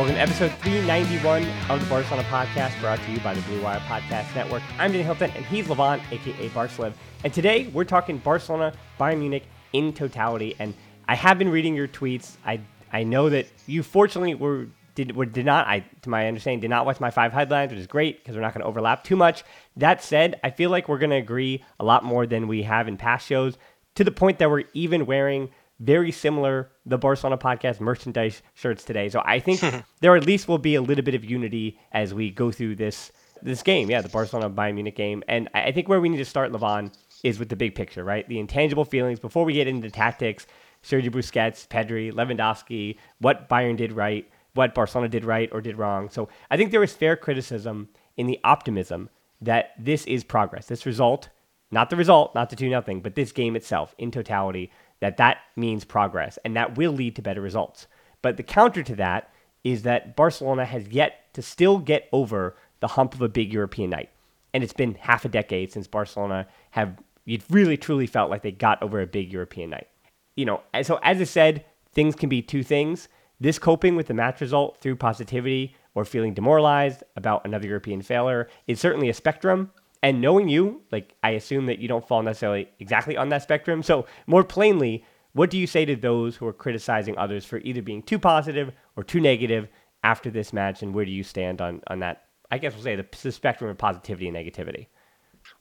Welcome to episode 391 of the Barcelona podcast, brought to you by the Blue Wire Podcast Network. I'm Danny Hilton, and he's Levon, aka Barcelona. And today we're talking Barcelona, Bayern Munich in totality. And I have been reading your tweets. I I know that you fortunately were did were, did not I to my understanding did not watch my five headlines, which is great because we're not going to overlap too much. That said, I feel like we're going to agree a lot more than we have in past shows, to the point that we're even wearing very similar the Barcelona podcast merchandise shirts today. So I think there at least will be a little bit of unity as we go through this this game. Yeah, the Barcelona Bayern Munich game. And I think where we need to start, Levon, is with the big picture, right? The intangible feelings before we get into tactics. Sergio Busquets, Pedri, Lewandowski, what Bayern did right, what Barcelona did right or did wrong. So I think there is fair criticism in the optimism that this is progress. This result, not the result, not the 2 nothing, but this game itself in totality that that means progress and that will lead to better results. But the counter to that is that Barcelona has yet to still get over the hump of a big European night. And it's been half a decade since Barcelona have you really truly felt like they got over a big European night. You know, so as I said, things can be two things. This coping with the match result through positivity or feeling demoralized about another European failure is certainly a spectrum and knowing you, like I assume that you don't fall necessarily exactly on that spectrum. So, more plainly, what do you say to those who are criticizing others for either being too positive or too negative after this match? And where do you stand on, on that? I guess we'll say the, the spectrum of positivity and negativity.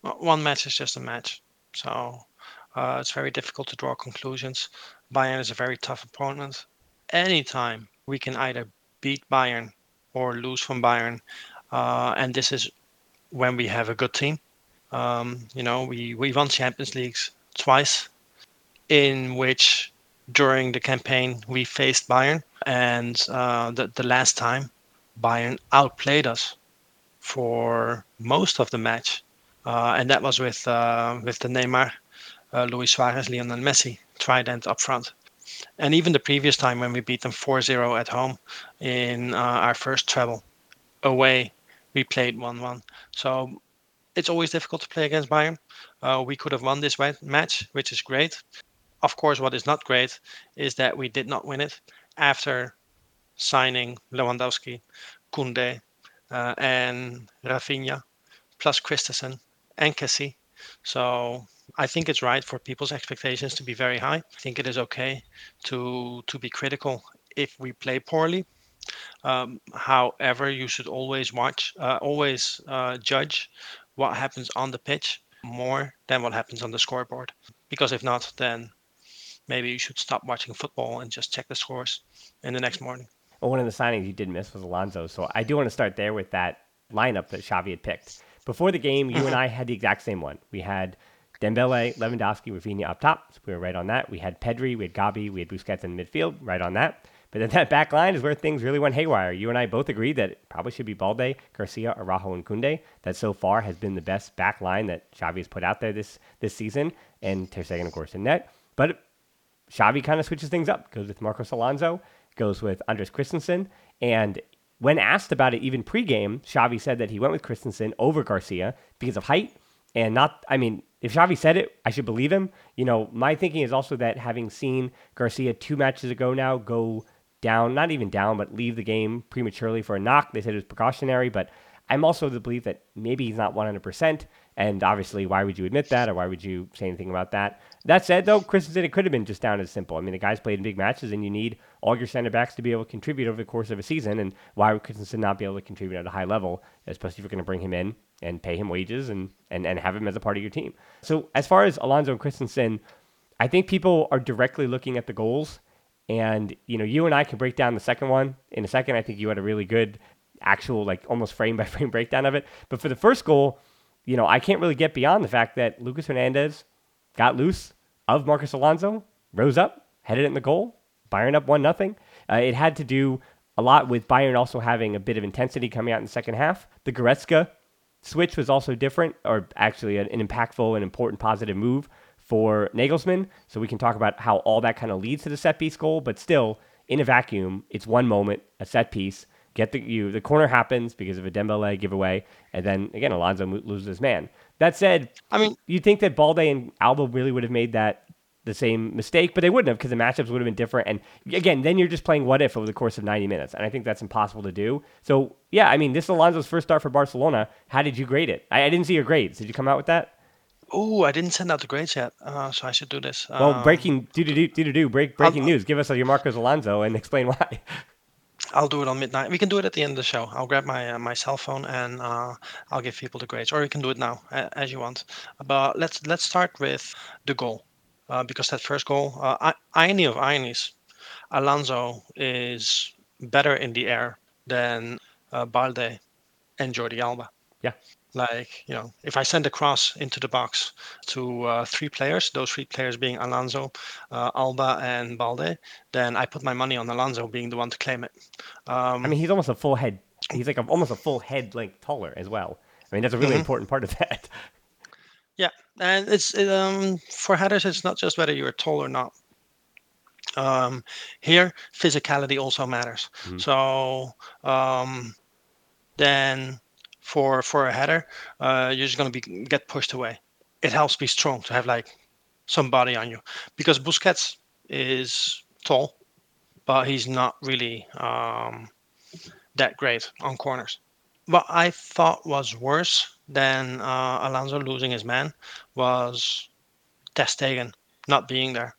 Well, one match is just a match. So, uh, it's very difficult to draw conclusions. Bayern is a very tough opponent. Anytime we can either beat Bayern or lose from Bayern, uh, and this is when we have a good team. Um, you know, we, we won Champions Leagues twice, in which during the campaign we faced Bayern, and uh, the, the last time Bayern outplayed us for most of the match, uh, and that was with uh, with the Neymar, uh, Luis Suarez, Lionel Messi trident up front. And even the previous time when we beat them 4-0 at home in uh, our first travel away we played 1 1. So it's always difficult to play against Bayern. Uh, we could have won this match, which is great. Of course, what is not great is that we did not win it after signing Lewandowski, Koundé, uh, and Raphinha, plus Christensen and Kessie. So I think it's right for people's expectations to be very high. I think it is okay to to be critical if we play poorly um, however, you should always watch, uh, always uh, judge what happens on the pitch more than what happens on the scoreboard. Because if not, then maybe you should stop watching football and just check the scores in the next morning. Well, one of the signings you did miss was Alonso, so I do want to start there with that lineup that Xavi had picked. Before the game, you and I had the exact same one. We had Dembele, Lewandowski, Raphinha up top, so we were right on that. We had Pedri, we had Gavi, we had Busquets in midfield, right on that. But then that back line is where things really went haywire. You and I both agreed that it probably should be Balde, Garcia, Araujo, and Koundé. That so far has been the best back line that Xavi has put out there this this season, and Ter Stegen, of course, in net. But Xavi kind of switches things up. Goes with Marcos Alonso, goes with Andreas Christensen, and when asked about it even pregame, Xavi said that he went with Christensen over Garcia because of height And not, I mean, if Xavi said it, I should believe him. You know, my thinking is also that having seen Garcia two matches ago now go down, not even down, but leave the game prematurely for a knock, they said it was precautionary, but I'm also of the belief that maybe he's not 100%. And obviously, why would you admit that or why would you say anything about that? That said, though, Christensen, it could have been just down as simple. I mean, the guy's played in big matches, and you need all your center backs to be able to contribute over the course of a season. And why would Christensen not be able to contribute at a high level, especially if you're going to bring him in and pay him wages and, and, and have him as a part of your team? So, as far as Alonso and Christensen, I think people are directly looking at the goals. And, you know, you and I can break down the second one in a second. I think you had a really good actual, like, almost frame by frame breakdown of it. But for the first goal, you know, I can't really get beyond the fact that Lucas Hernandez got loose of Marcos Alonso, rose up, headed it in the goal, Bayern up 1 nothing. Uh, it had to do a lot with Bayern also having a bit of intensity coming out in the second half. The Goretzka switch was also different, or actually an, an impactful and important positive move for Nagelsmann. So we can talk about how all that kind of leads to the set piece goal, but still, in a vacuum, it's one moment, a set piece get the you the corner happens because of a Dembele giveaway, and then again Alonso loses his man. That said, I mean, you think that Balde and Alba really would have made that the same mistake, but they wouldn't have because the matchups would have been different. And again, then you're just playing what if over the course of 90 minutes, and I think that's impossible to do. So yeah, I mean, this is Alonso's first start for Barcelona. How did you grade it? I, I didn't see your grades. Did you come out with that? Oh, I didn't send out the grades yet, uh, so I should do this. Well, um, breaking do do do do do break breaking news. Give us your Marcos Alonso and explain why. I'll do it on midnight. We can do it at the end of the show. I'll grab my uh, my cell phone and uh, I'll give people the grades, or you can do it now as you want. But let's let's start with the goal, uh, because that first goal, uh, irony of ironies, Alonso is better in the air than uh, Balde and Jordi Alba. Yeah. Like, you know, if I send a cross into the box to uh, three players, those three players being Alonso, uh, Alba, and Balde, then I put my money on Alonso being the one to claim it. Um, I mean, he's almost a full head. He's like a, almost a full head length taller as well. I mean, that's a really mm-hmm. important part of that. Yeah, and it's it, um, for headers. It's not just whether you're tall or not. Um, here, physicality also matters. Mm-hmm. So um, then for for a header, uh, you're just going to be get pushed away. It helps be strong to have like some body on you because Busquets is tall, but he's not really um, that great on corners. What I thought was worse than uh, Alonso losing his man was Ter Stegen not being there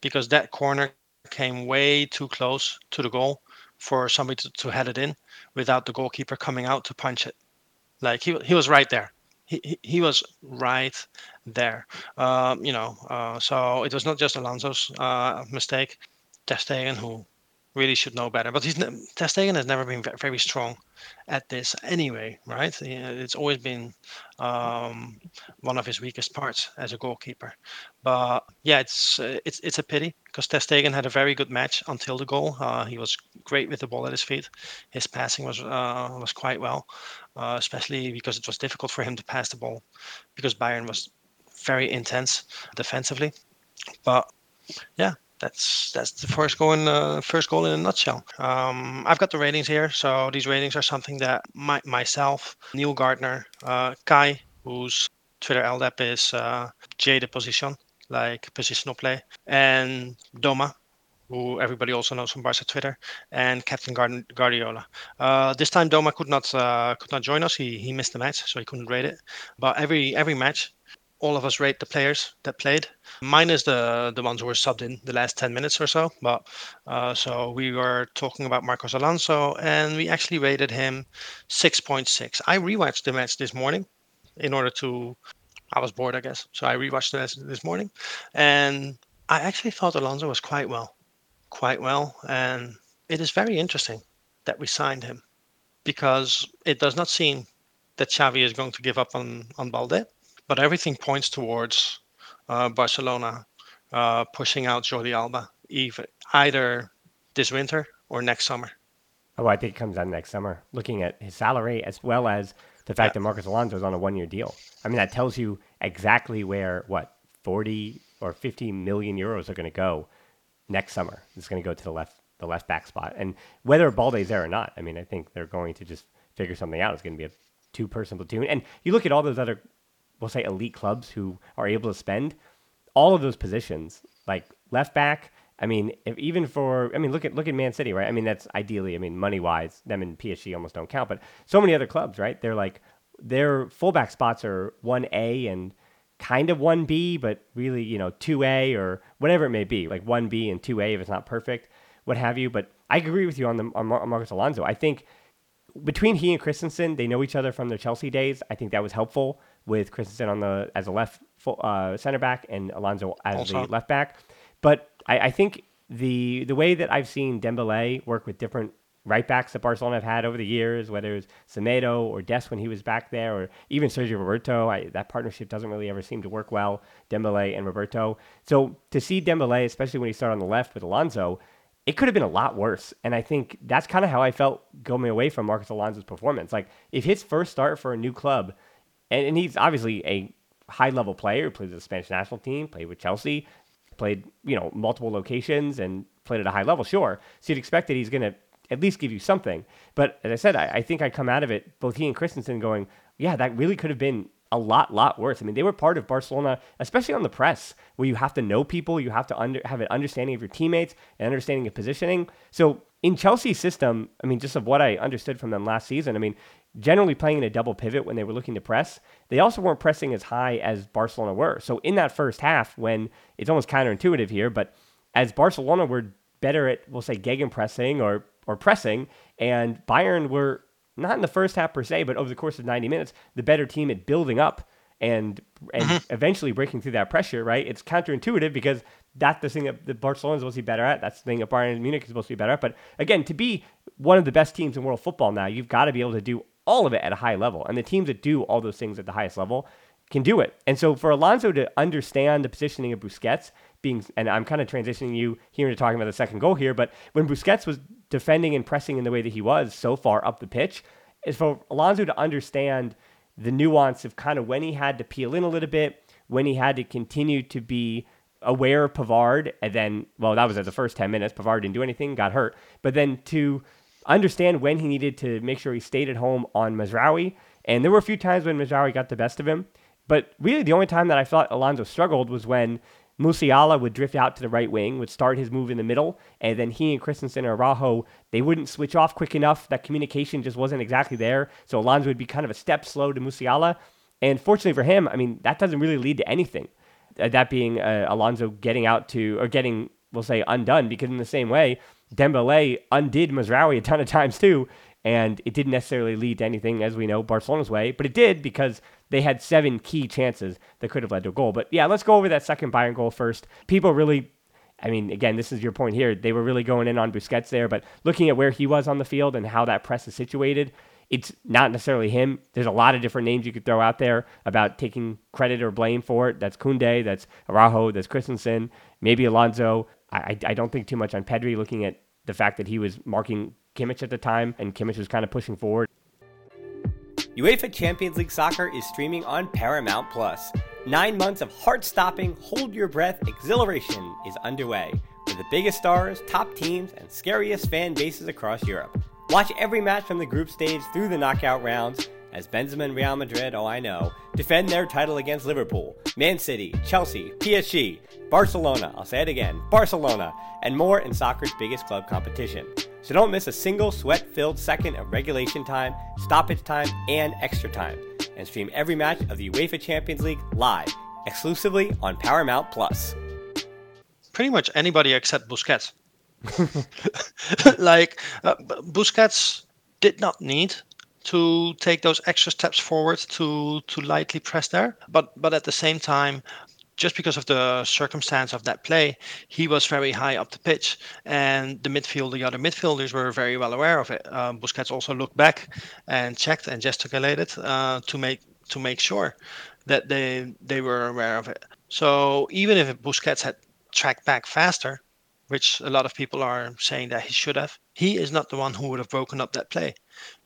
because that corner came way too close to the goal for somebody to, to head it in without the goalkeeper coming out to punch it. Like he he was right there. He, he, he was right there. Um, you know, uh, so it was not just Alonso's uh, mistake. Ter Stegen, who really should know better. But he's Ter Stegen has never been very strong at this anyway, right? It's always been um, one of his weakest parts as a goalkeeper. But yeah, it's uh, it's it's a pity because Ter Stegen had a very good match until the goal. Uh, he was great with the ball at his feet. His passing was uh, was quite well, uh, especially because it was difficult for him to pass the ball because Bayern was very intense defensively. But yeah, that's that's the first goal in uh, first goal in a nutshell. Um, I've got the ratings here, so these ratings are something that my, myself, Neil Gardner, uh, Kai, whose Twitter LDAP is uh, J de Position, like positional play, and Doma, who everybody also knows from Barca Twitter, and Captain Guardiola. Uh, this time Doma could not uh, could not join us. He he missed the match, so he couldn't rate it. But every every match all of us rate the players that played, minus the the ones who were subbed in the last 10 minutes or so. But uh, so we were talking about Marcos Alonso, and we actually rated him 6.6. I rewatched the match this morning in order to. I was bored, I guess, so I rewatched the match this morning, and I actually thought Alonso was quite well, quite well, and it is very interesting that we signed him because it does not seem that Xavi is going to give up on on Balde but everything points towards uh, Barcelona uh, pushing out Jordi Alba either, either this winter or next summer. Oh, I think it comes out next summer. Looking at his salary as well as the fact yeah. that Marcos Alonso is on a one-year deal. I mean, that tells you exactly where what 40 or 50 million euros are going to go next summer. It's going to go to the left the left back spot, and whether Balde's there or not, I mean, I think they're going to just figure something out. It's going to be a two-person platoon, and you look at all those other we'll say elite clubs who are able to spend all of those positions, like left back. I mean, if even for I mean, look at look at Man City, right? I mean, that's ideally, I mean, money wise, them and PSG almost don't count, but so many other clubs, right? They're like their fullback spots are one A and kind of 1B, but really, you know, 2A or whatever it may be, like 1B and 2A if it's not perfect, what have you. But I agree with you on the on Marcos Alonso. I think between he and Christensen, they know each other from their Chelsea days. I think that was helpful with Christensen on the as a left uh, center back and Alonso as also. the left back. But I, I, think the the way that I've seen Dembele work with different right backs that Barcelona have had over the years, whether it was Semedo or Des when he was back there, or even Sergio Roberto. I, that partnership doesn't really ever seem to work well, Dembele and Roberto. So to see Dembele, especially when he started on the left with Alonso, it could have been a lot worse. And I think that's kind of how I felt going away from Marcos Alonso's performance. Like if his first start for a new club, and, and he's obviously a high level player, plays with the Spanish national team, played with Chelsea, played, you know, multiple locations and played at a high level, sure. So you'd expect that he's going to at least give you something. But as I said, I, I think I come out of it, both he and Christensen going, yeah, that really could have been a lot, lot worse. I mean, they were part of Barcelona, especially on the press, where you have to know people, you have to under, have an understanding of your teammates and understanding of positioning. So in Chelsea's system, I mean, just of what I understood from them last season, I mean, generally playing in a double pivot when they were looking to press, they also weren't pressing as high as Barcelona were. So in that first half, when it's almost counterintuitive here, but as Barcelona were better at, we'll say, gegenpressing or or pressing, and Bayern were not in the first half per se, but over the course of 90 minutes, the better team at building up and and mm-hmm. eventually breaking through that pressure, right? It's counterintuitive because that's the thing that, Barcelona is supposed to be better at. That's the thing that Bayern Munich is supposed to be better at. But again, to be one of the best teams in world football now, you've got to be able to do all of it at a high level. And the teams that do all those things at the highest level can do it. And so for Alonso to understand the positioning of Busquets being, and I'm kind of transitioning you here into talking about the second goal here, but when Busquets was defending and pressing in the way that he was so far up the pitch, is for Alonso to understand the nuance of kind of when he had to peel in a little bit, when he had to continue to be aware of Pavard, and then, well, that was at the first 10 minutes. Pavard didn't do anything, got hurt. But then to understand when he needed to make sure he stayed at home on Mazraoui. And there were a few times when Mazraoui got the best of him. But really, the only time that I thought Alonso struggled was when Musiala would drift out to the right wing, would start his move in the middle, and then he and Christensen or Araujo, they wouldn't switch off quick enough. That communication just wasn't exactly there. So Alonso would be kind of a step slow to Musiala. And fortunately for him, I mean, that doesn't really lead to anything. Uh, that being uh, Alonso getting out to, or getting, we'll say, undone, because in the same way, Dembele undid Mazraoui a ton of times too, and it didn't necessarily lead to anything, as we know, Barcelona's way, but it did because they had seven key chances that could have led to a goal. But yeah, let's go over that second Bayern goal first. People really, I mean, again, this is your point here. They were really going in on Busquets there, but looking at where he was on the field and how that press is situated, it's not necessarily him. There's a lot of different names you could throw out there about taking credit or blame for it. That's Koundé, that's Araujo, that's Christensen, maybe Alonso. I, I don't think too much on Pedri looking at the fact that he was marking Kimmich at the time, and Kimmich was kind of pushing forward. UEFA Champions League Soccer is streaming on Paramount Plus. Nine months of heart-stopping, hold-your-breath exhilaration is underway with the biggest stars, top teams, and scariest fan bases across Europe. Watch every match from the group stage through the knockout rounds as Benzema and Real Madrid, oh I know, defend their title against Liverpool, Man City, Chelsea, PSG, Barcelona, I'll say it again, Barcelona, and more in soccer's biggest club competition. So don't miss a single sweat filled second of regulation time, stoppage time, and extra time. And stream every match of the UEFA Champions League live, exclusively on Paramount Plus. Pretty much anybody except Busquets. like, uh, Busquets did not need to take those extra steps forward to to lightly press there. But but at the same time, just because of the circumstance of that play, he was very high up the pitch, and the midfield, the other midfielders were very well aware of it. Um, Busquets also looked back and checked and gesticulated uh, to make to make sure that they they were aware of it. So even if Busquets had tracked back faster, which a lot of people are saying that he should have, he is not the one who would have broken up that play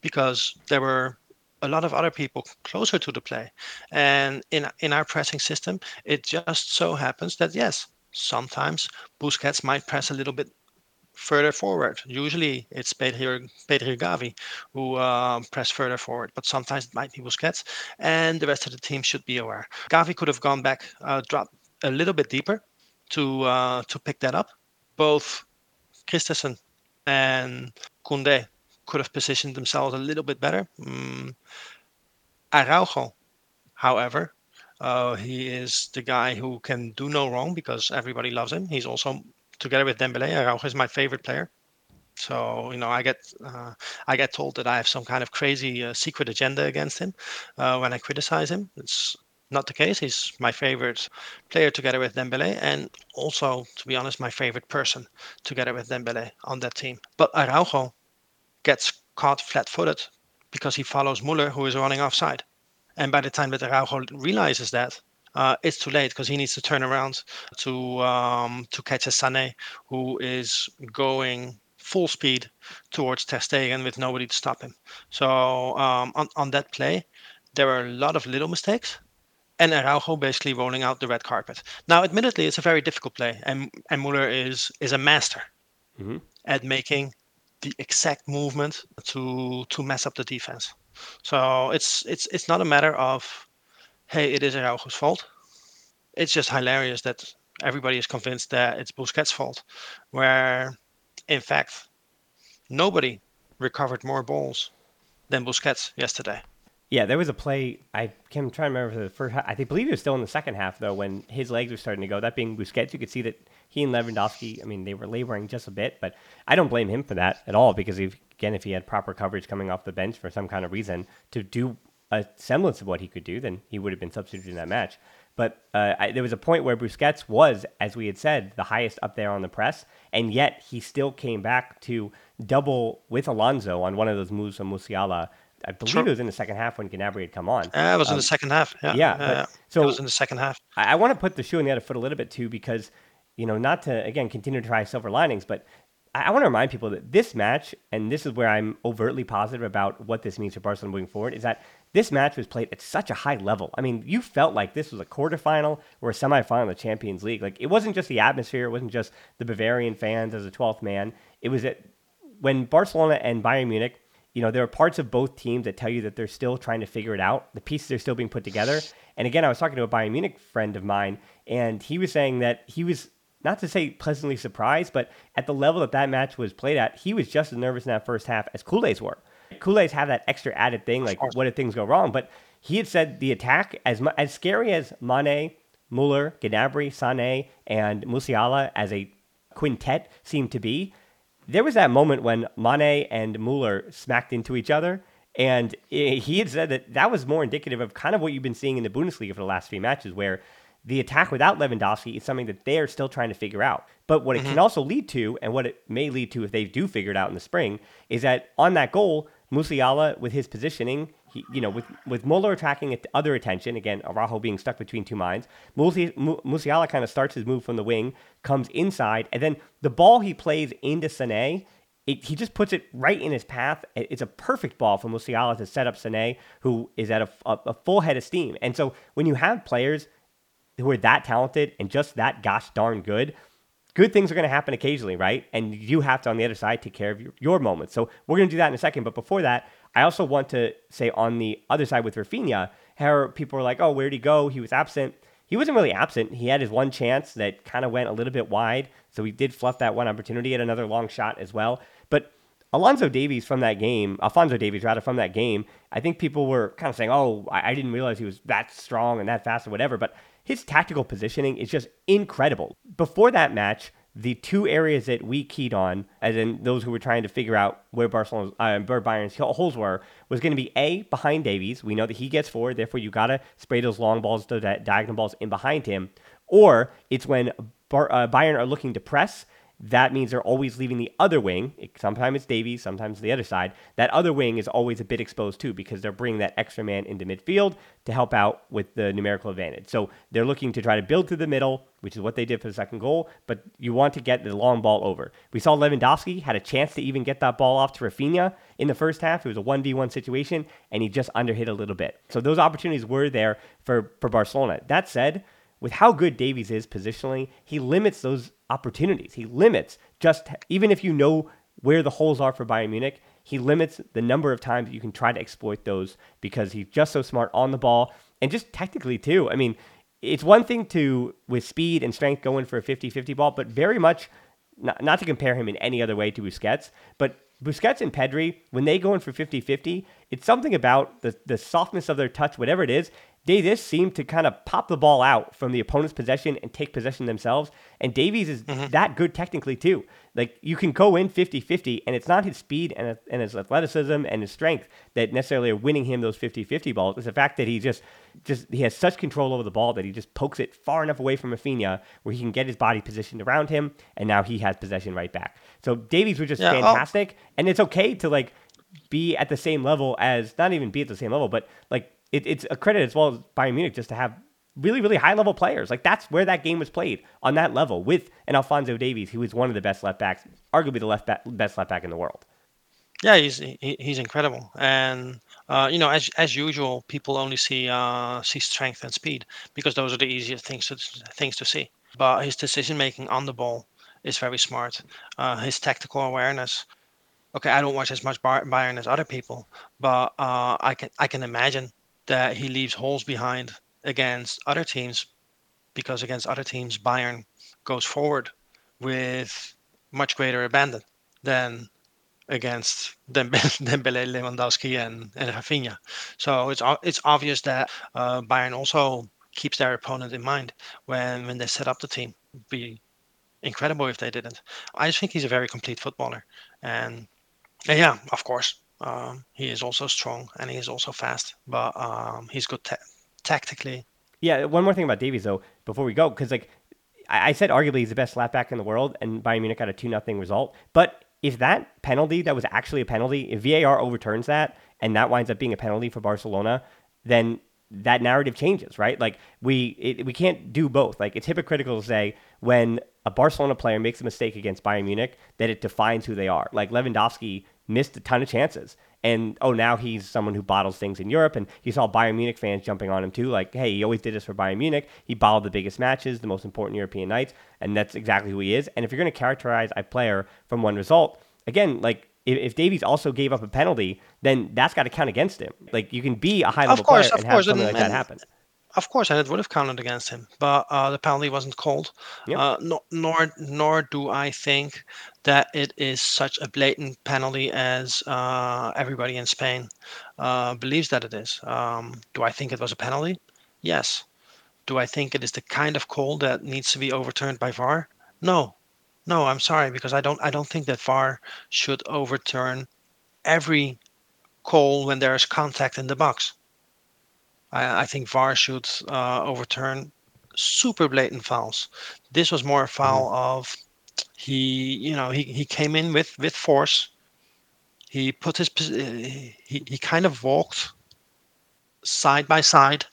because there were a lot of other people closer to the play. And in in our pressing system, it just so happens that yes, sometimes Busquets might press a little bit further forward. Usually it's Pedri, Pedri Gavi who uh, press further forward, but sometimes it might be Busquets, and the rest of the team should be aware. Gavi could have gone back, uh, dropped a little bit deeper to uh, to pick that up. Both Christensen and Koundé could have positioned themselves a little bit better. Mm. Araujo, however, uh, he is the guy who can do no wrong because everybody loves him. He's also together with Dembele. Araujo is my favorite player. So you know, I get uh, I get told that I have some kind of crazy uh, secret agenda against him uh, when I criticize him. It's not the case. He's my favorite player together with Dembele, and also, to be honest, my favorite person together with Dembele on that team. But Araujo gets caught flat-footed because he follows Muller, who is running offside. And by the time that Araujo realizes that, uh, it's too late because he needs to turn around to um, to catch a Sané who is going full speed towards Ter Stegen with nobody to stop him. So um, on on that play, there are a lot of little mistakes, and Araujo basically rolling out the red carpet. Now, admittedly, it's a very difficult play, and and Muller is is a master mm-hmm. at making the exact movement to to mess up the defense. So it's it's it's not a matter of hey, it is Araujo's fault. It's just hilarious that everybody is convinced that it's Busquets' fault, where in fact nobody recovered more balls than Busquets yesterday. Yeah, there was a play. I can't try to remember the first. I believe it was still in the second half though, when his legs were starting to go. That being Busquets, you could see that he and Lewandowski. I mean, they were laboring just a bit, but I don't blame him for that at all because if, again, if he had proper coverage coming off the bench for some kind of reason to do a semblance of what he could do, then he would have been substituted in that match. But uh, I, there was a point where Busquets was, as we had said, the highest up there on the press, and yet he still came back to double with Alonso on one of those moves from Musiala. I believe sure. it was in the second half when Gnabry had come on. Uh, it was um, in the um, second half. Yeah, yeah. so it was in the second half. I, I want to put the shoe on the other foot a little bit too, because you know, not to again continue to try silver linings, but I want to remind people that this match, and this is where I'm overtly positive about what this means for Barcelona moving forward, is that this match was played at such a high level. I mean, you felt like this was a quarterfinal or a semifinal of the Champions League. Like it wasn't just the atmosphere, it wasn't just the Bavarian fans as a 12th man. It was at when Barcelona and Bayern Munich, you know, there are parts of both teams that tell you that they're still trying to figure it out. The pieces are still being put together. And again, I was talking to a Bayern Munich friend of mine, and he was saying that he was not to say pleasantly surprised, but at the level that that match was played at, he was just as nervous in that first half as Culés were. Culés have that extra added thing, like what if things go wrong? But he had said the attack, as as scary as Mane, Muller, Gnabry, Sané, and Musiala as a quintet seemed to be, there was that moment when Mane and Muller smacked into each other. And he had said that that was more indicative of kind of what you've been seeing in the Bundesliga for the last few matches, where the attack without Lewandowski is something that they're still trying to figure out. But what it mm-hmm. can also lead to, and what it may lead to if they do figure it out in the spring, is that on that goal, Musiala with his positioning, he, you know, with with Muller attracting other attention, again, Araujo being stuck between two minds, Musiala kind of starts his move from the wing, comes inside, and then the ball he plays into Sané, it, he just puts it right in his path. It's a perfect ball for Musiala to set up Sané, who is at a, a, a full head of steam. And so when you have players who are that talented and just that gosh darn good, good things are going to happen occasionally, right? And you have to, on the other side, take care of your, your moments. So we're going to do that in a second. But before that, I also want to say on the other side with Raphinha, how people are like, oh, where'd he go? He was absent. He wasn't really absent. He had his one chance that kind of went a little bit wide. So he did fluff that one opportunity at another long shot as well. But Alonso Davies from that game, Alphonso Davies rather from that game, I think people were kind of saying, "Oh, I didn't realize he was that strong and that fast or whatever." But his tactical positioning is just incredible. Before that match, the two areas that we keyed on, as in those who were trying to figure out where Barcelona's, uh, where Bayern's holes were, was going to be A, behind Davies. We know that he gets forward, therefore you got to spray those long balls, those diagonal balls in behind him. Or it's when Bar- uh, Bayern are looking to press that means they're always leaving the other wing. Sometimes it's Davies, sometimes the other side. That other wing is always a bit exposed too because they're bringing that extra man into midfield to help out with the numerical advantage. So they're looking to try to build through the middle, which is what they did for the second goal, but you want to get the long ball over. We saw Lewandowski had a chance to even get that ball off to Raphinha in the first half. It was a 1v1 situation, and he just underhit a little bit. So those opportunities were there for, for Barcelona. That said, with how good Davies is positionally, he limits those opportunities. He limits just even if you know where the holes are for Bayern Munich, he limits the number of times you can try to exploit those because he's just so smart on the ball and just technically too. I mean, it's one thing to with speed and strength going for a 50-50 ball, but very much not, not to compare him in any other way to Busquets, but Busquets and Pedri, when they go in for 50 50, it's something about the, the softness of their touch, whatever it is. They seemed to kind of pop the ball out from the opponent's possession and take possession themselves. And Davies is mm-hmm. that good technically, too. Like, you can go in 50 50, and it's not his speed and, and his athleticism and his strength that necessarily are winning him those 50 50 balls. It's the fact that he just, just, he has such control over the ball that he just pokes it far enough away from Raphinha where he can get his body positioned around him, and now he has possession right back. So Davies was just yeah, fantastic. Oh. And it's okay to, like, be at the same level as, not even be at the same level, but, like, it, it's a credit as well as Bayern Munich just to have really, really high level players. Like that's where that game was played on that level with an Alphonso Davies, who is one of the best left backs, arguably the left back, best left back in the world. Yeah, he's he, he's incredible, and uh, you know, as as usual, people only see uh, see strength and speed because those are the easiest things to things to see. But his decision making on the ball is very smart. Uh, his tactical awareness. Okay, I don't watch as much Bayern as other people, but uh, I can I can imagine that he leaves holes behind against other teams because against other teams Bayern goes forward with much greater abandon than against Dembele, Lewandowski, and, and Raphinha. So it's it's obvious that uh, Bayern also keeps their opponent in mind when when they set up the team. It'd be incredible if they didn't. I just think he's a very complete footballer, and, and yeah, of course, um, he is also strong and he is also fast, but um, he's good ta- tactically. Yeah, one more thing about Davies though, before we go, because like I-, I said, arguably he's the best left back in the world, and Bayern Munich got a two nothing result. But if that penalty that was actually a penalty, if VAR overturns that and that winds up being a penalty for Barcelona, then that narrative changes, right? Like we it, we can't do both. Like it's hypocritical to say when a Barcelona player makes a mistake against Bayern Munich that it defines who they are. Like Lewandowski missed a ton of chances. And oh, now he's someone who bottles things in Europe. And he saw Bayern Munich fans jumping on him too. Like, hey, he always did this for Bayern Munich. He bottled the biggest matches, the most important European nights. And that's exactly who he is. And if you're going to characterize a player from one result, again, like if, if Davies also gave up a penalty, then that's got to count against him. Like you can be a high level player and have something like that happen. Of course, and it would have counted against him, but uh, the penalty wasn't called. Yep. Uh, no, nor nor do I think that it is such a blatant penalty as uh, everybody in Spain uh, believes that it is. Um, do I think it was a penalty? Yes. Do I think it is the kind of call that needs to be overturned by VAR? No, no. I'm sorry because I don't. I don't think that VAR should overturn every call when there is contact in the box. I, I think VAR should uh, overturn super blatant fouls. This was more a foul mm-hmm. of he, you know, he, he came in with with force. He put his he he kind of walked side by side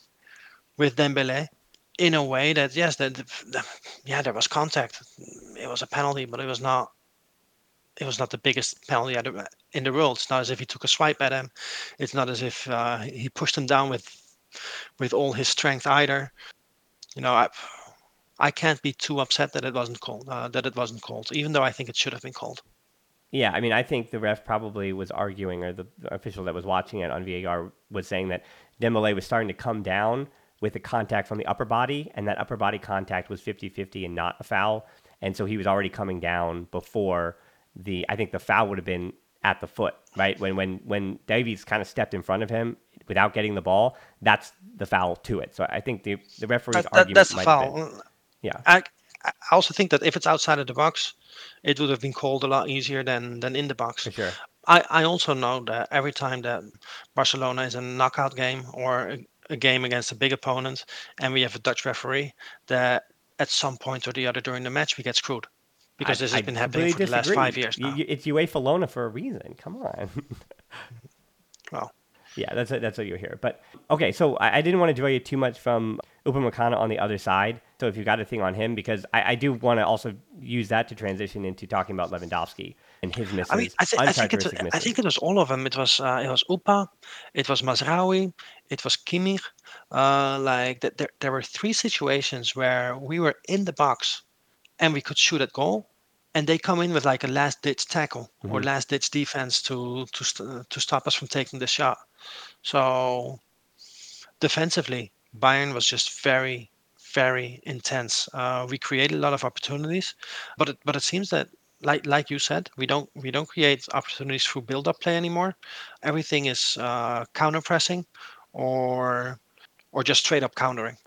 with Dembele in a way that yes, that yeah, there was contact. It was a penalty, but it was not. It was not the biggest penalty in the world. It's not as if he took a swipe at him. It's not as if uh, he pushed him down with with all his strength either. You know, I I can't be too upset that it wasn't called. Uh, that it wasn't called, even though I think it should have been called. Yeah, I mean, I think the ref probably was arguing, or the, official that was watching it on VAR was saying that Dembele was starting to come down with a contact from the upper body, and that upper body contact was 50-50 and not a foul, and so he was already coming down before the. I think the foul would have been at the foot, right? When when when Davies kind of stepped in front of him without getting the ball, that's the foul to it. So I think the the referee's that, argument that's might foul. Been, yeah. I, I also think that if it's outside of the box, it would have been called a lot easier than than in the box. For sure. I, I also know that every time that Barcelona is a knockout game or a, a game against a big opponent and we have a Dutch referee, that at some point or the other during the match we get screwed because I, this has I been happening for disagree. the last five years. Now. It's UEFA Lona for a reason. Come on. well, yeah, that's that's what you hear. But okay, so I, I didn't want to draw you too much from Upamecano on the other side. So if you got a thing on him, because I, I do want to also use that to transition into talking about Lewandowski and his misses. I mean, I, th- I think it, I think it was all of them. It was uh, it was Upa, it was Mazraoui, it was Kimmich. Uh, like th- there, there were three situations where we were in the box and we could shoot at goal, and they come in with like a last ditch tackle mm-hmm. or last ditch defense to to st- to stop us from taking the shot. So defensively, Bayern was just very very intense. Uh, we created a lot of opportunities, but it, but it seems that like like you said, we don't we don't create opportunities through build up play anymore. Everything is uh, counter pressing, or or just straight up countering.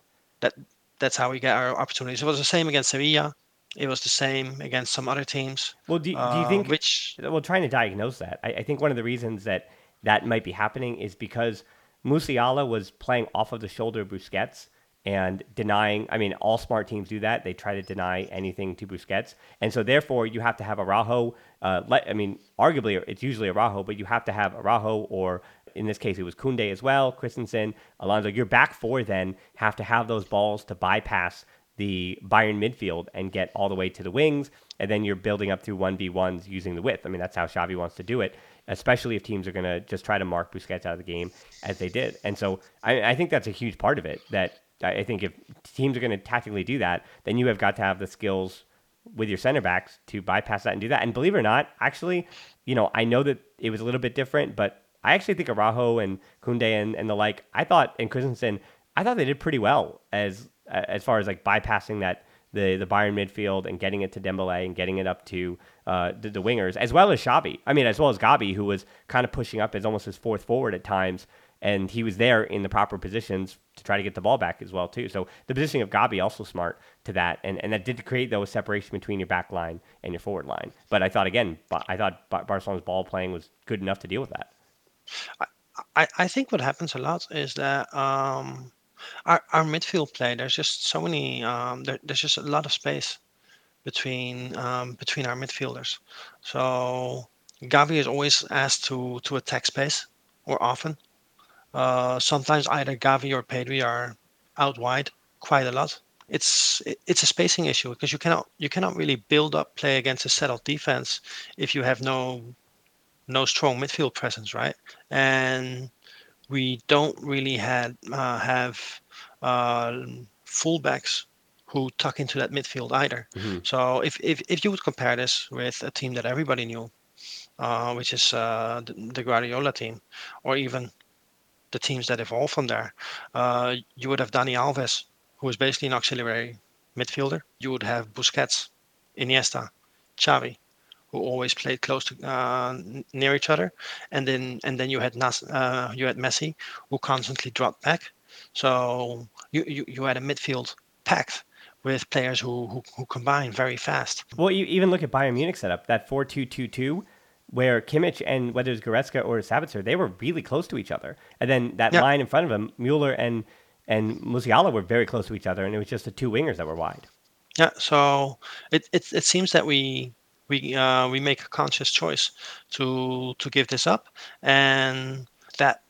That that's how we get our opportunities. It was the same against Sevilla. It was the same against some other teams. Well, do, do you uh, think which? Well, trying to diagnose that, I, I think one of the reasons that that might be happening is because Musiala was playing off of the shoulder of Busquets and denying. I mean, all smart teams do that. They try to deny anything to Busquets, and so therefore you have to have Araujo. Uh, let, I mean, arguably it's usually Araujo, but you have to have Araujo or in this case it was Koundé as well, Christensen, Alonso. Your back four then have to have those balls to bypass the Bayern midfield and get all the way to the wings, and then you're building up through one v ones using the width. I mean, that's how Xavi wants to do it especially if teams are going to just try to mark Busquets out of the game as they did. And so I, I, think that's a huge part of it that I think if teams are going to tactically do that, then you have got to have the skills with your center backs to bypass that and do that. And believe it or not, actually, you know, I know that it was a little bit different, but I actually think Araujo and Koundé and, and the like, I thought, and Christensen, I thought they did pretty well as as far as like bypassing that the the Bayern midfield and getting it to Dembele and getting it up to uh, the, the, wingers, as well as Xavi. I mean, as well as Gavi, who was kind of pushing up as almost his fourth forward at times and he was there in the proper positions to try to get the ball back as well too. So the positioning of Gavi also smart to that, and, and that did create though a separation between your back line and your forward line. But I thought again, I thought Barcelona's ball playing was good enough to deal with that. I, I think what happens a lot is that um, our, our midfield play there's just so many um, there, there's just a lot of space between um, between our midfielders. So Gavi is always asked to to attack space or often uh, sometimes either Gavi or Pedri are out wide quite a lot. It's it's a spacing issue because you cannot you cannot really build up play against a settled defense if you have no no strong midfield presence, right? And we don't really had uh, have uh, fullbacks who tuck into that midfield either. Mm-hmm. So if, if if you would compare this with a team that everybody knew, uh, which is uh, the, the Guardiola team, or even the teams that evolve from there. Uh, you would have Dani Alves, who is basically an auxiliary midfielder. You would have Busquets, Iniesta, Xavi, who always played close to uh, near each other, and then and then you had Nas, uh, you had Messi, who constantly dropped back. So you, you, you had a midfield packed with players who, who, who combine very fast. Well, you even look at Bayern Munich setup that four two two two where Kimmich and whether it's Goretzka or Sabitzer, they were really close to each other. And then that yeah. line in front of them, Mueller and and Musiala were very close to each other, and it was just the two wingers that were wide. Yeah, so it it, it seems that we we uh, we make a conscious choice to to give this up, and that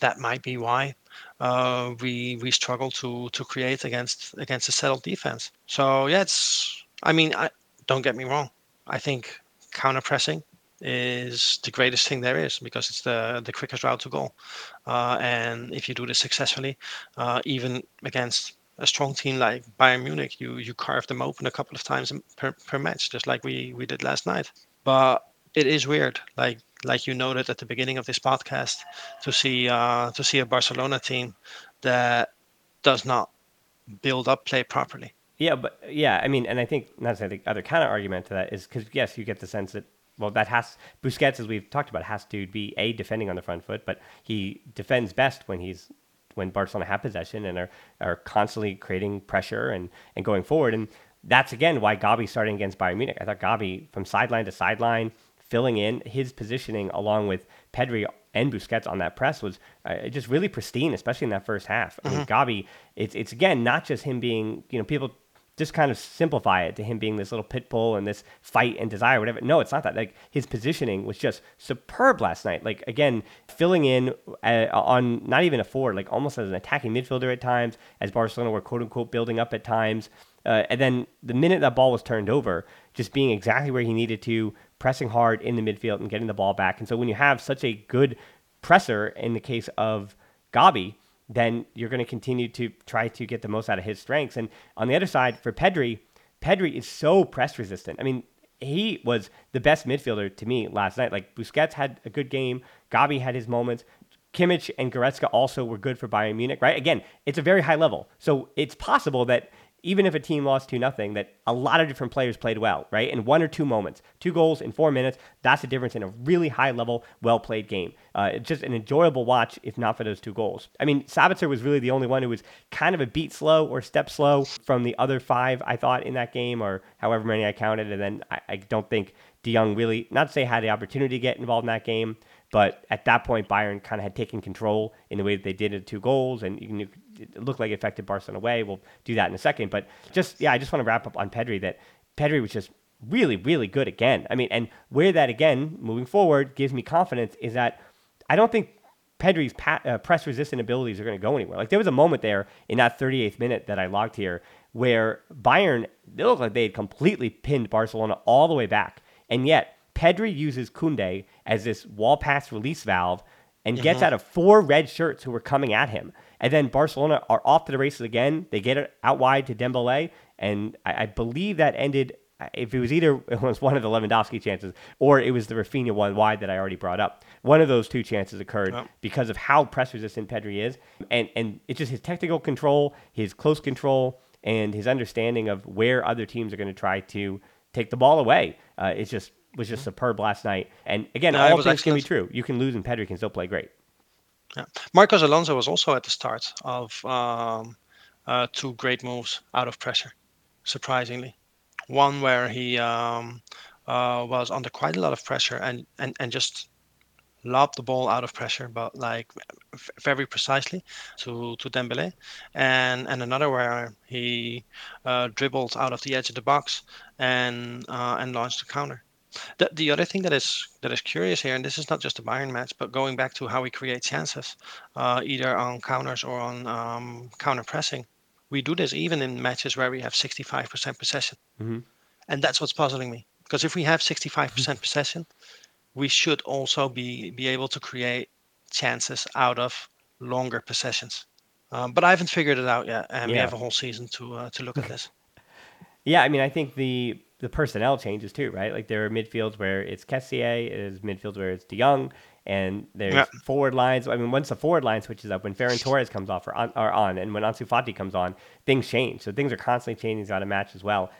that might be why uh, we we struggle to to create against against a settled defense. So yeah, it's I mean I don't get me wrong. I think counter pressing is the greatest thing there is because it's the the quickest route to goal. Uh, and if you do this successfully, uh, even against a strong team like Bayern Munich, you you carve them open a couple of times per, per match, just like we we did last night. But it is weird, like like you noted at the beginning of this podcast, to see uh, to see a Barcelona team that does not build up play properly. Yeah, but yeah, I mean, and I think that's think other counter argument to that is because yes, you get the sense that well, that has Busquets, as we've talked about, has to be a defending on the front foot, but he defends best when he's when Barcelona have possession and are, are constantly creating pressure and, and going forward. And that's again why Gavi starting against Bayern Munich. I thought Gavi from sideline to sideline, filling in his positioning along with Pedri and Busquets on that press was uh, just really pristine, especially in that first half. I mean, mm-hmm. Gavi, it's it's again not just him being you know people just kind of simplify it to him being this little pit bull and this fight and desire, whatever. No, it's not that. Like his positioning was just superb last night. Like again, filling in uh, on not even a forward, like almost as an attacking midfielder at times, as Barcelona were quote unquote building up at times. Uh, and then the minute that ball was turned over, just being exactly where he needed to, pressing hard in the midfield and getting the ball back. And so when you have such a good presser in the case of Gavi, then you're going to continue to try to get the most out of his strengths. And on the other side, for Pedri, Pedri is so press resistant. I mean, he was the best midfielder to me last night. Like Busquets had a good game, Gavi had his moments. Kimmich and Goretzka also were good for Bayern Munich, right? Again, it's a very high level. So it's possible that even if a team lost 2 nothing, that a lot of different players played well, right? In one or two moments, two goals in four minutes, that's the difference in a really high level, well played game. Uh, it's just an enjoyable watch, if not for those two goals. I mean, Sabitzer was really the only one who was kind of a beat slow or step slow from the other five, I thought, in that game, or however many I counted. And then I, I don't think De Jong really, not to say had the opportunity to get involved in that game, but at that point, Bayern kind of had taken control in the way that they did it two goals, and you it looked like it affected Barcelona away. We'll do that in a second. But just, yeah, I just want to wrap up on Pedri that Pedri was just really, really good again. I mean, and where that again, moving forward, gives me confidence is that I don't think Pedri's pa- uh, press resistant abilities are going to go anywhere. Like there was a moment there in that 38th minute that I logged here where Bayern, they looked like they had completely pinned Barcelona all the way back. And yet, Pedri uses Koundé as this wall pass release valve and gets mm-hmm. out of four red shirts who were coming at him. And then Barcelona are off to the races again. They get it out wide to Dembele, and I, I believe that ended. If it was either it was one of the Lewandowski chances or it was the Raphinha one wide that I already brought up. One of those two chances occurred oh. because of how press resistant Pedri is, and and it's just his technical control, his close control, and his understanding of where other teams are going to try to take the ball away. Uh, it's just was just superb last night. And again, no, all things excellent. can be true. You can lose, and Pedri can still play great. Yeah. Marcos Alonso was also at the start of um, uh, two great moves out of pressure, surprisingly. One where he um, uh, was under quite a lot of pressure and, and, and just lobbed the ball out of pressure, but like f- very precisely to to Dembele, and and another where he uh, dribbled out of the edge of the box and uh, and launched a counter. The, the other thing that is that is curious here, and this is not just a Bayern match, but going back to how we create chances, uh, either on counters or on um, counter pressing, we do this even in matches where we have 65% possession, mm-hmm. and that's what's puzzling me. Because if we have 65% mm-hmm. possession, we should also be be able to create chances out of longer possessions. Um, but I haven't figured it out yet, and yeah. we have a whole season to uh, to look at this. Yeah, I mean, I think the the personnel changes too, right? Like there are midfields where it's Kessié, there's midfields where it's De Jong, and there's yeah. forward lines. I mean, once the forward line switches up, when Ferran Torres comes off or on, or on, and when Ansu Fati comes on, things change. So things are constantly changing out of match as well.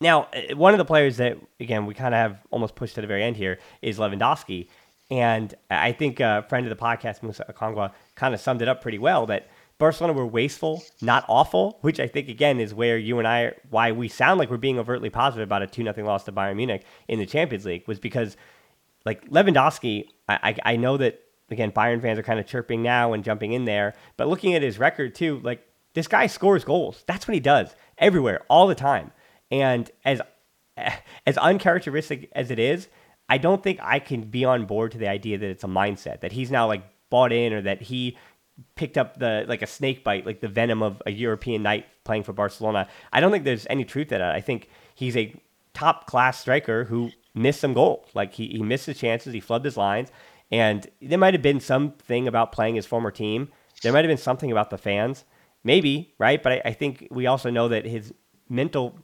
Now, uh, one of the players that again we kind of have almost pushed to the very end here is Lewandowski, and I think a friend of the podcast, Musa Okwonga, kind of summed it up pretty well that Barcelona were wasteful, not awful, which I think again is where you and I why we sound like we're being overtly positive about a two nothing loss to Bayern Munich in the Champions League was because like Lewandowski, I, I, I know that again Bayern fans are kind of chirping now and jumping in there, but looking at his record too, like this guy scores goals. That's what he does everywhere, all the time. And as as uncharacteristic as it is, I don't think I can be on board to the idea that it's a mindset that he's now like bought in or that he picked up the like a snake bite, like the venom of a European night playing for Barcelona. I don't think there's any truth to that. I think he's a top class striker who missed some goals. Like he, he missed his chances, he flubbed his lines, and there might have been something about playing his former team. There might have been something about the fans, maybe, right? But I, I think we also know that his mental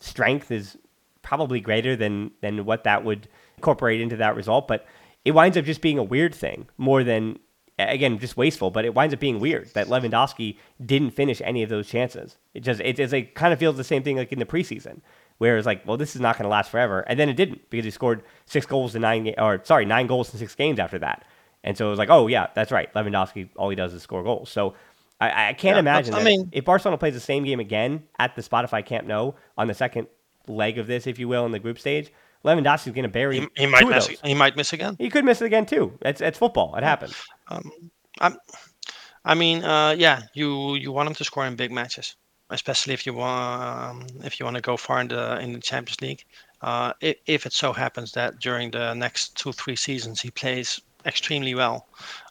strength is probably greater than than what that would incorporate into that result. But it winds up just being a weird thing more than again just wasteful, but it winds up being weird that Lewandowski didn't finish any of those chances. It just it, it's like kind of feels the same thing like in the preseason, where it's like, well, this is not going to last forever, and then it didn't because he scored six goals in nine or sorry nine goals in six games after that, and so it was like, oh yeah, that's right, Lewandowski all he does is score goals. So I, I can't yeah, imagine. I mean, if Barcelona plays the same game again at the Spotify Camp Nou on the second leg of this, if you will, in the group stage, Lewandowski's going to bury. He, he might miss. He might miss again. He could miss it again too. It's it's football. It happens. Um, I'm, I mean, uh, yeah, you you want him to score in big matches, especially if you want um, if you want to go far in the in the Champions League. Uh, if, if it so happens that during the next two three seasons he plays extremely well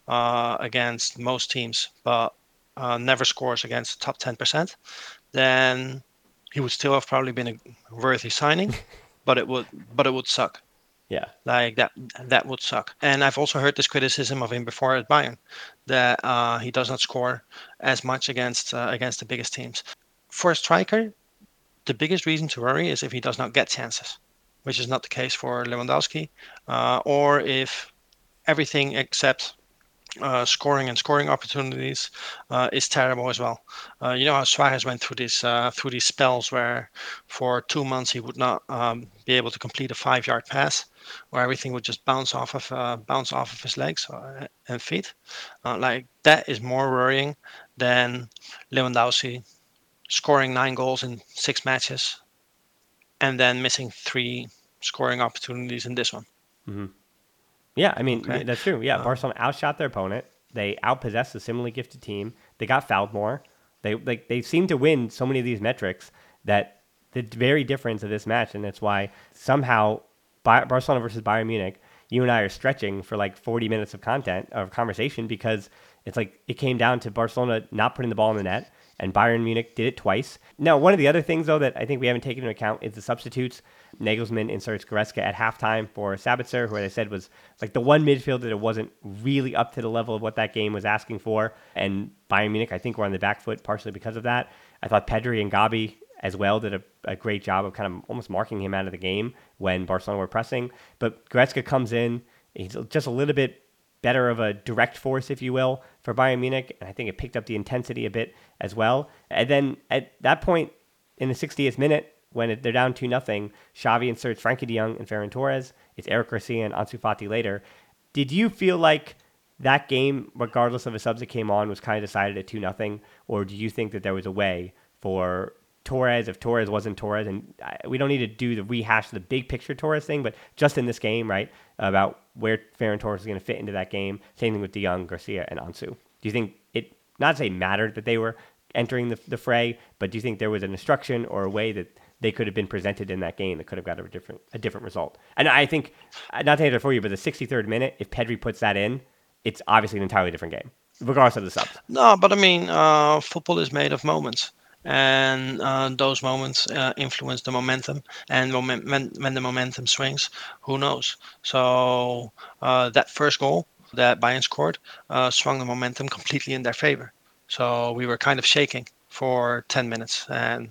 uh, against most teams, but uh, never scores against the top ten percent, then he would still have probably been a worthy signing, but it would but it would suck. Yeah. Like that that would suck. And I've also heard this criticism of him before at Bayern that uh, he does not score as much against uh, against the biggest teams. For a striker, the biggest reason to worry is if he does not get chances, which is not the case for Lewandowski, uh, or if everything except uh, scoring and scoring opportunities uh, is terrible as well. Uh, you know how Suarez went through these uh, through these spells where for two months he would not um, be able to complete a five yard pass, where everything would just bounce off of uh, bounce off of his legs uh, and feet. like that is more worrying than Lewandowski scoring nine goals in six matches and then missing three scoring opportunities in this one. Mm-hmm. Yeah, I mean Okay. that's true. Yeah, Uh, Barcelona outshot their opponent. They outpossessed a similarly gifted team. They got fouled more. They like they seem to win so many of these metrics that the very difference of this match, and that's why somehow Barcelona versus Bayern Munich, you and I are stretching for like 40 minutes of content of conversation because it's like it came down to Barcelona not putting the ball in the net, and Bayern Munich did it twice. Now, one of the other things though that I think we haven't taken into account is the substitutes. Nagelsmann inserts Goretzka at halftime for Sabitzer, who I said was like the one midfielder that wasn't really up to the level of what that game was asking for. And Bayern Munich, I think, were on the back foot partially because of that. I thought Pedri and Gavi as well did a, a great job of kind of almost marking him out of the game when Barcelona were pressing. But Goretzka comes in, he's just a little bit better of a direct force, if you will, for Bayern Munich, and I think it picked up the intensity a bit as well. And then at that point in the 60th minute, when it, they're down two nothing, Xavi inserts Frenkie De Jong and Ferran Torres. It's Eric Garcia and Ansu Fati later. Did you feel like that game, regardless of the subs that came on, was kind of decided at two nothing, or do you think that there was a way for Torres, if Torres wasn't Torres, and we don't need to do the rehash the big picture Torres thing, but just in this game, right, about where Ferran Torres is going to fit into that game. Same thing with De Jong, Garcia, and Ansu. Do you think it not say mattered that they were entering the, the fray, but do you think there was an instruction or a way that they could have been presented in that game that could have got a different a different result? And I think not to answer for you, but the 63rd minute, if Pedri puts that in, it's obviously an entirely different game, regardless of the subs. No, but I mean, uh, football is made of moments, and uh, those moments uh, influence the momentum. And when, when the momentum swings, who knows? So uh, that first goal that Bayern scored uh, swung the momentum completely in their favor. So we were kind of shaking for 10 minutes, and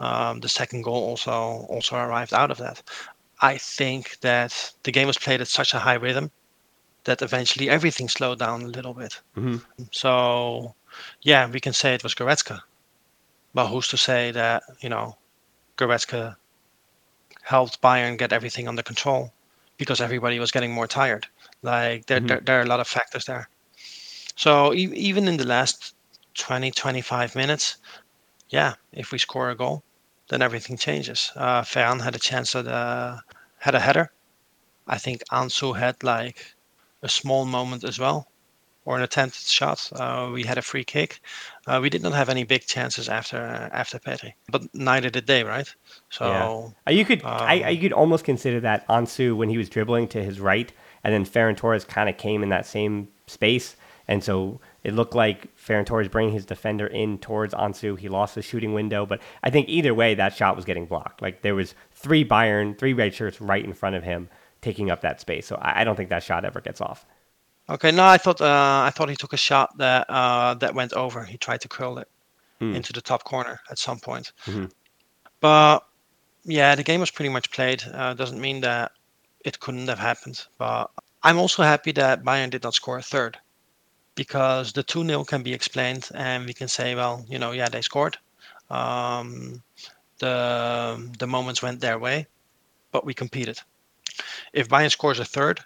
um, the second goal also also arrived out of that. I think that the game was played at such a high rhythm that eventually everything slowed down a little bit. Mhm. So, yeah, we can say it was Goretzka. But who's to say that, you know, Goretzka helped Bayern get everything under control because everybody was getting more tired. Like, there, Mhm. there, there are a lot of factors there. So, e- even in the last 20, 25 minutes, yeah, if we score a goal, then everything changes. Uh, Ferran had a chance at uh, had a header. I think Ansu had like a small moment as well, or an attempted shot. Uh, we had a free kick. Uh, we did not have any big chances after after Pedri, but neither did they, right? So Uh, You could I, Um, I you could almost consider that Ansu when he was dribbling to his right, and then Ferran Torres kind of came in that same space, and so it looked like Ferran Torres bringing his defender in towards Ansu. He lost the shooting window, but I think either way that shot was getting blocked. Like there was three Bayern, three red shirts right in front of him taking up that space. So I, I don't think that shot ever gets off. Okay, no, I thought uh, I thought he took a shot that uh, that went over. He tried to curl it Hmm. into the top corner at some point, Mhm. but yeah, the game was pretty much played. Uh, doesn't mean that it couldn't have happened, but I'm also happy that Bayern did not score a third because the 2 0 can be explained and we can say, well, you know, yeah, they scored. Um, the, the moments went their way, but we competed. If Bayern scores a third,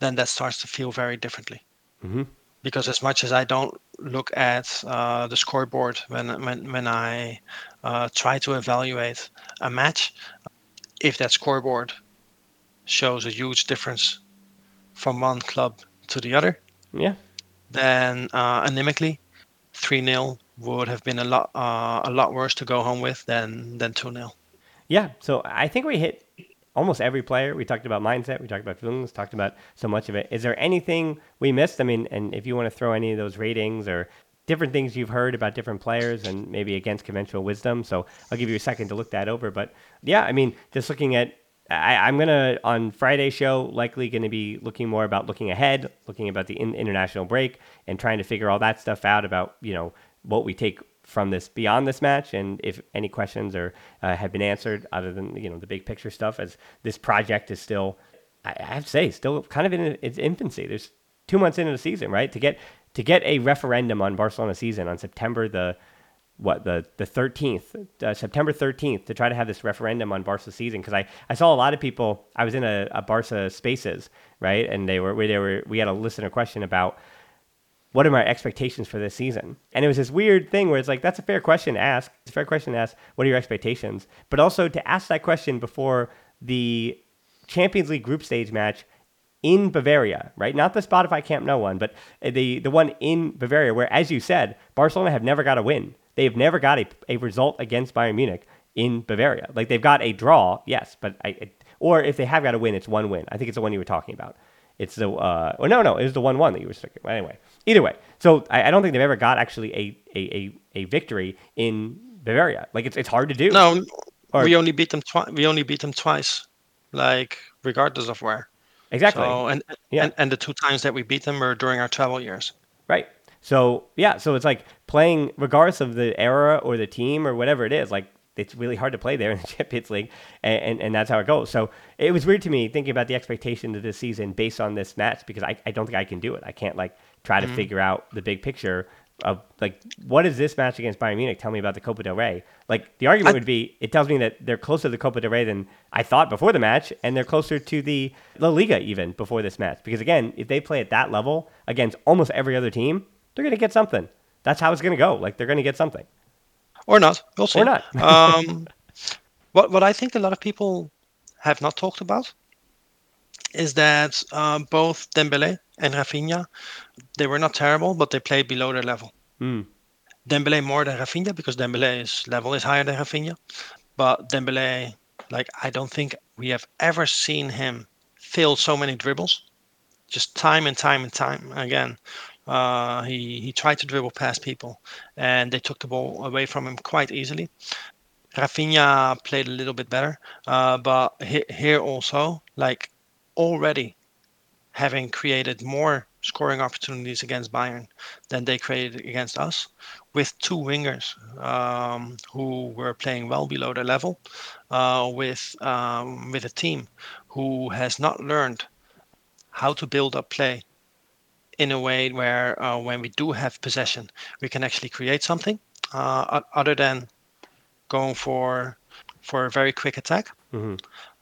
then that starts to feel very differently. Mhm. Because as much as I don't look at uh, the scoreboard when when when I uh, try to evaluate a match, if that scoreboard shows a huge difference from one club to the other, Yeah, then uh, anemically, three 0 would have been a lot uh, a lot worse to go home with than than two 0 yeah. So I think we hit almost every player. We talked about mindset. We talked about feelings. Talked about so much of it. Is there anything we missed? I mean, and if you want to throw any of those ratings or different things you've heard about different players and maybe against conventional wisdom. So I'll give you a second to look that over. But yeah, I mean, just looking at, I, am gonna on Friday show likely going to be looking more about looking ahead, looking about the in, international break, and trying to figure all that stuff out about you know what we take from this beyond this match, and if any questions are uh, have been answered other than you know the big picture stuff, as this project is still, I have to say, still kind of in its infancy. There's two months into the season, right? To get to get a referendum on Barcelona season on September the what the the 13th uh, September 13th to try to have this referendum on Barca season because I, I saw a lot of people I was in a, a Barca spaces right and they were they were we had a listener question about what are my expectations for this season and it was this weird thing where it's like that's a fair question to ask it's a fair question to ask what are your expectations but also to ask that question before the Champions League group stage match in Bavaria, right? Not the Spotify Camp Nou, but the the one in Bavaria, where, as you said, Barcelona have never got a win. They have never got a, a result against Bayern Munich in Bavaria. Like they've got a draw, yes, but I, or if they have got a win, it's one win. I think it's the one you were talking about. It's the uh, well, no, no, it was the one one that you were sticking. Anyway, either way, so I, I don't think they've ever got actually a, a, a, a victory in Bavaria. Like it's it's hard to do. No, or, we only beat them twice. We only beat them twice, like regardless of where. Exactly. So, and, yeah. and and the two times that we beat them were during our treble years. Right. So yeah, so it's like playing regardless of the era or the team or whatever it is, like it's really hard to play there in the Champions League, and, and, and, that's how it goes. So it was weird to me thinking about the expectation of this season based on this match because I, I don't think I can do it. I can't like try to mm-hmm. figure out the big picture of like what is this match against Bayern Munich tell me about the Copa del Rey? Like the argument I, would be it tells me that they're closer to the Copa del Rey than I thought before the match, and they're closer to the La Liga even before this match. Because again, if they play at that level against almost every other team, they're gonna get something. That's how it's gonna go. Like they're gonna get something. Or not. We'll see. Or not. um, what what I think a lot of people have not talked about is that uh, both Dembele and Raphinha, they were not terrible, but they played below their level. Mm. Dembele more than Raphinha because Dembele's level is higher than Raphinha. But Dembele, like I don't think we have ever seen him fail so many dribbles, just time and time and time again. Uh, he he tried to dribble past people, and they took the ball away from him quite easily. Raphinha played a little bit better, uh, but he, here also, like already having created more scoring opportunities against Bayern than they created against us, with two wingers um, who were playing well below their level, uh, with um, with a team who has not learned how to build up play in a way where uh, when we do have possession, we can actually create something uh, other than going for for a very quick attack. Mm-hmm.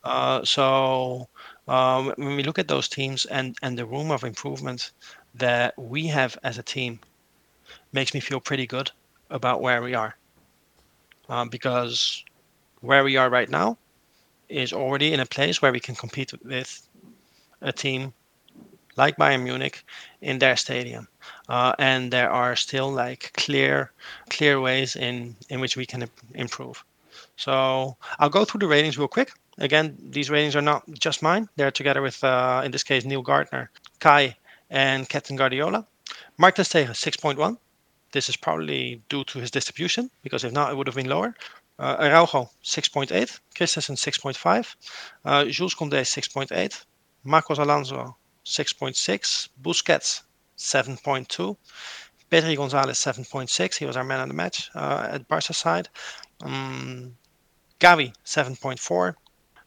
Uh, so um, when we look at those teams and and the room of improvement that we have as a team, makes me feel pretty good about where we are. Um, because where we are right now is already in a place where we can compete with a team like Bayern Munich in their stadium, uh, and there are still like clear, clear ways in in which we can improve. So I'll go through the ratings real quick. Again, these ratings are not just mine. They're together with, uh, in this case, Neil Gardner, Kai, and Captain Guardiola. Marc ter Stegen, 6.1. This is probably due to his distribution, because if not, it would have been lower. Uh, Araujo, 6.8. Christensen, 6.5. Uh, Jules Koundé, 6.8. Marcos Alonso, 6.6. Busquets, 7.2. Pedri Gonzalez, 7.6. He was our man of the match uh, at Barca side. Um, Gavi, 7.4.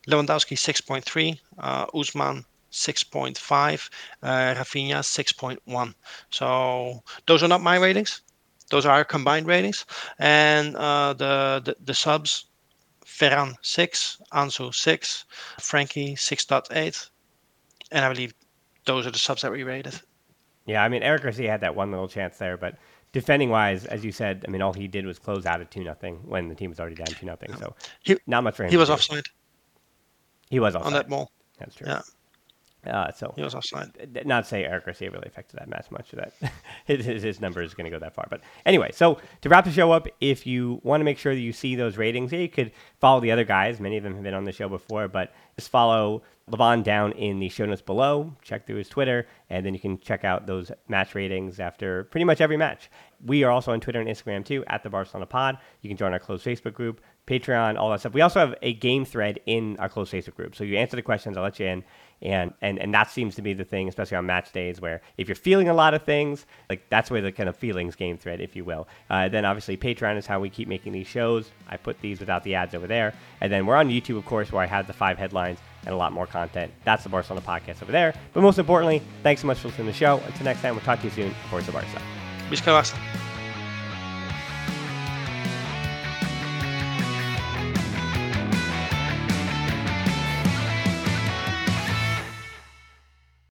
Lewandowski 6.3, uh, Ousmane 6.5, uh, Raphinha 6.1. So those are not my ratings; those are our combined ratings. And uh, the, the the subs: Ferran 6, Ansu 6, Frenkie 6.8, and I believe those are the subs that we rated. Yeah, I mean Eric Garcia had that one little chance there, but defending wise, as you said, I mean all he did was close out at two nothing when the team was already down two nothing. So he, not much for him. He was offside. He was offside. on that ball. That's true. Yeah. Uh, so he was offside. Not to say Eric Garcia really affected that match much. That his, his number is going to go that far. But anyway, so to wrap the show up, if you want to make sure that you see those ratings, yeah, you could follow the other guys. Many of them have been on the show before, but just follow Levon down in the show notes below. Check through his Twitter, and then you can check out those match ratings after pretty much every match. We are also on Twitter and Instagram too, at the Barcelona Pod. You can join our closed Facebook group, Patreon, all that stuff. We also have a game thread in our closed Facebook group. So you answer the questions, I'll let you in. And, and and that seems to be the thing, especially on match days, where if you're feeling a lot of things, like that's where the kind of feelings game thread, if you will. Uh, then obviously Patreon is how we keep making these shows. I put these without the ads over there, and then we're on YouTube, of course, where I have the five headlines and a lot more content. That's the Barcelona podcast over there. But most importantly, thanks so much for listening to the show. Until next time, we'll talk to you soon. Forza Barca. Barça.